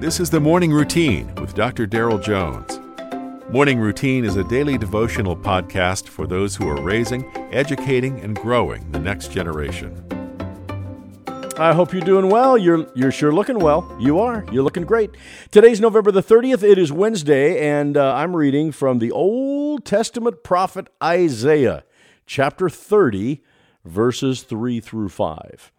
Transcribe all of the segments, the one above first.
This is the Morning Routine with Dr. Daryl Jones. Morning Routine is a daily devotional podcast for those who are raising, educating, and growing the next generation. I hope you're doing well. You're you're sure looking well. You are. You're looking great. Today's November the 30th. It is Wednesday, and uh, I'm reading from the Old Testament prophet Isaiah, chapter 30, verses 3 through 5.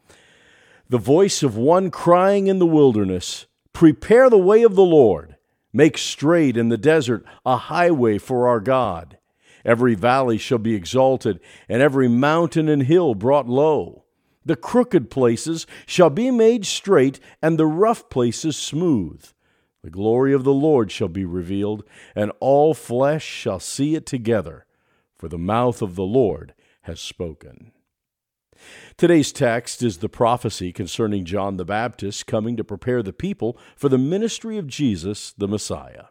The voice of one crying in the wilderness, Prepare the way of the Lord, make straight in the desert a highway for our God. Every valley shall be exalted, and every mountain and hill brought low. The crooked places shall be made straight, and the rough places smooth. The glory of the Lord shall be revealed, and all flesh shall see it together, for the mouth of the Lord has spoken. Today's text is the prophecy concerning John the Baptist coming to prepare the people for the ministry of Jesus, the Messiah.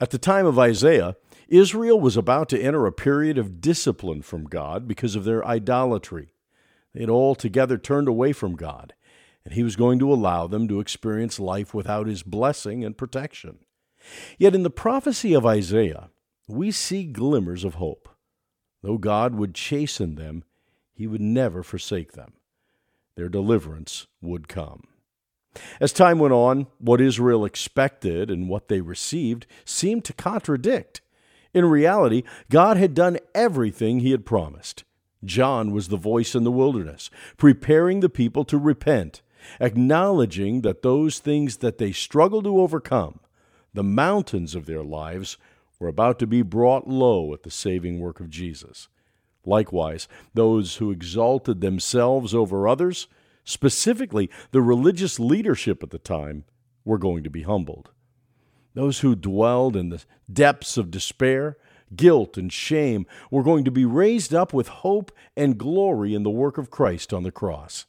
At the time of Isaiah, Israel was about to enter a period of discipline from God because of their idolatry. They had altogether turned away from God, and He was going to allow them to experience life without His blessing and protection. Yet in the prophecy of Isaiah, we see glimmers of hope. Though God would chasten them, He would never forsake them. Their deliverance would come. As time went on, what Israel expected and what they received seemed to contradict. In reality, God had done everything He had promised. John was the voice in the wilderness, preparing the people to repent, acknowledging that those things that they struggled to overcome, the mountains of their lives, were about to be brought low at the saving work of Jesus. Likewise, those who exalted themselves over others, specifically the religious leadership at the time, were going to be humbled. Those who dwelled in the depths of despair, guilt, and shame were going to be raised up with hope and glory in the work of Christ on the cross.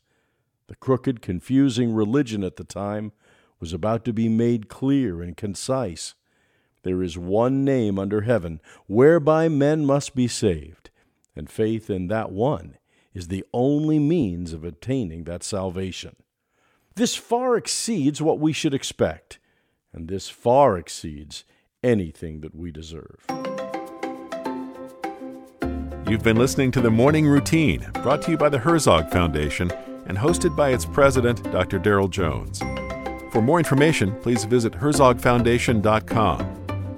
The crooked, confusing religion at the time was about to be made clear and concise. There is one name under heaven whereby men must be saved, and faith in that one is the only means of obtaining that salvation. This far exceeds what we should expect, and this far exceeds anything that we deserve. You've been listening to the Morning Routine, brought to you by the Herzog Foundation and hosted by its president, Dr. Daryl Jones. For more information, please visit herzogfoundation.com.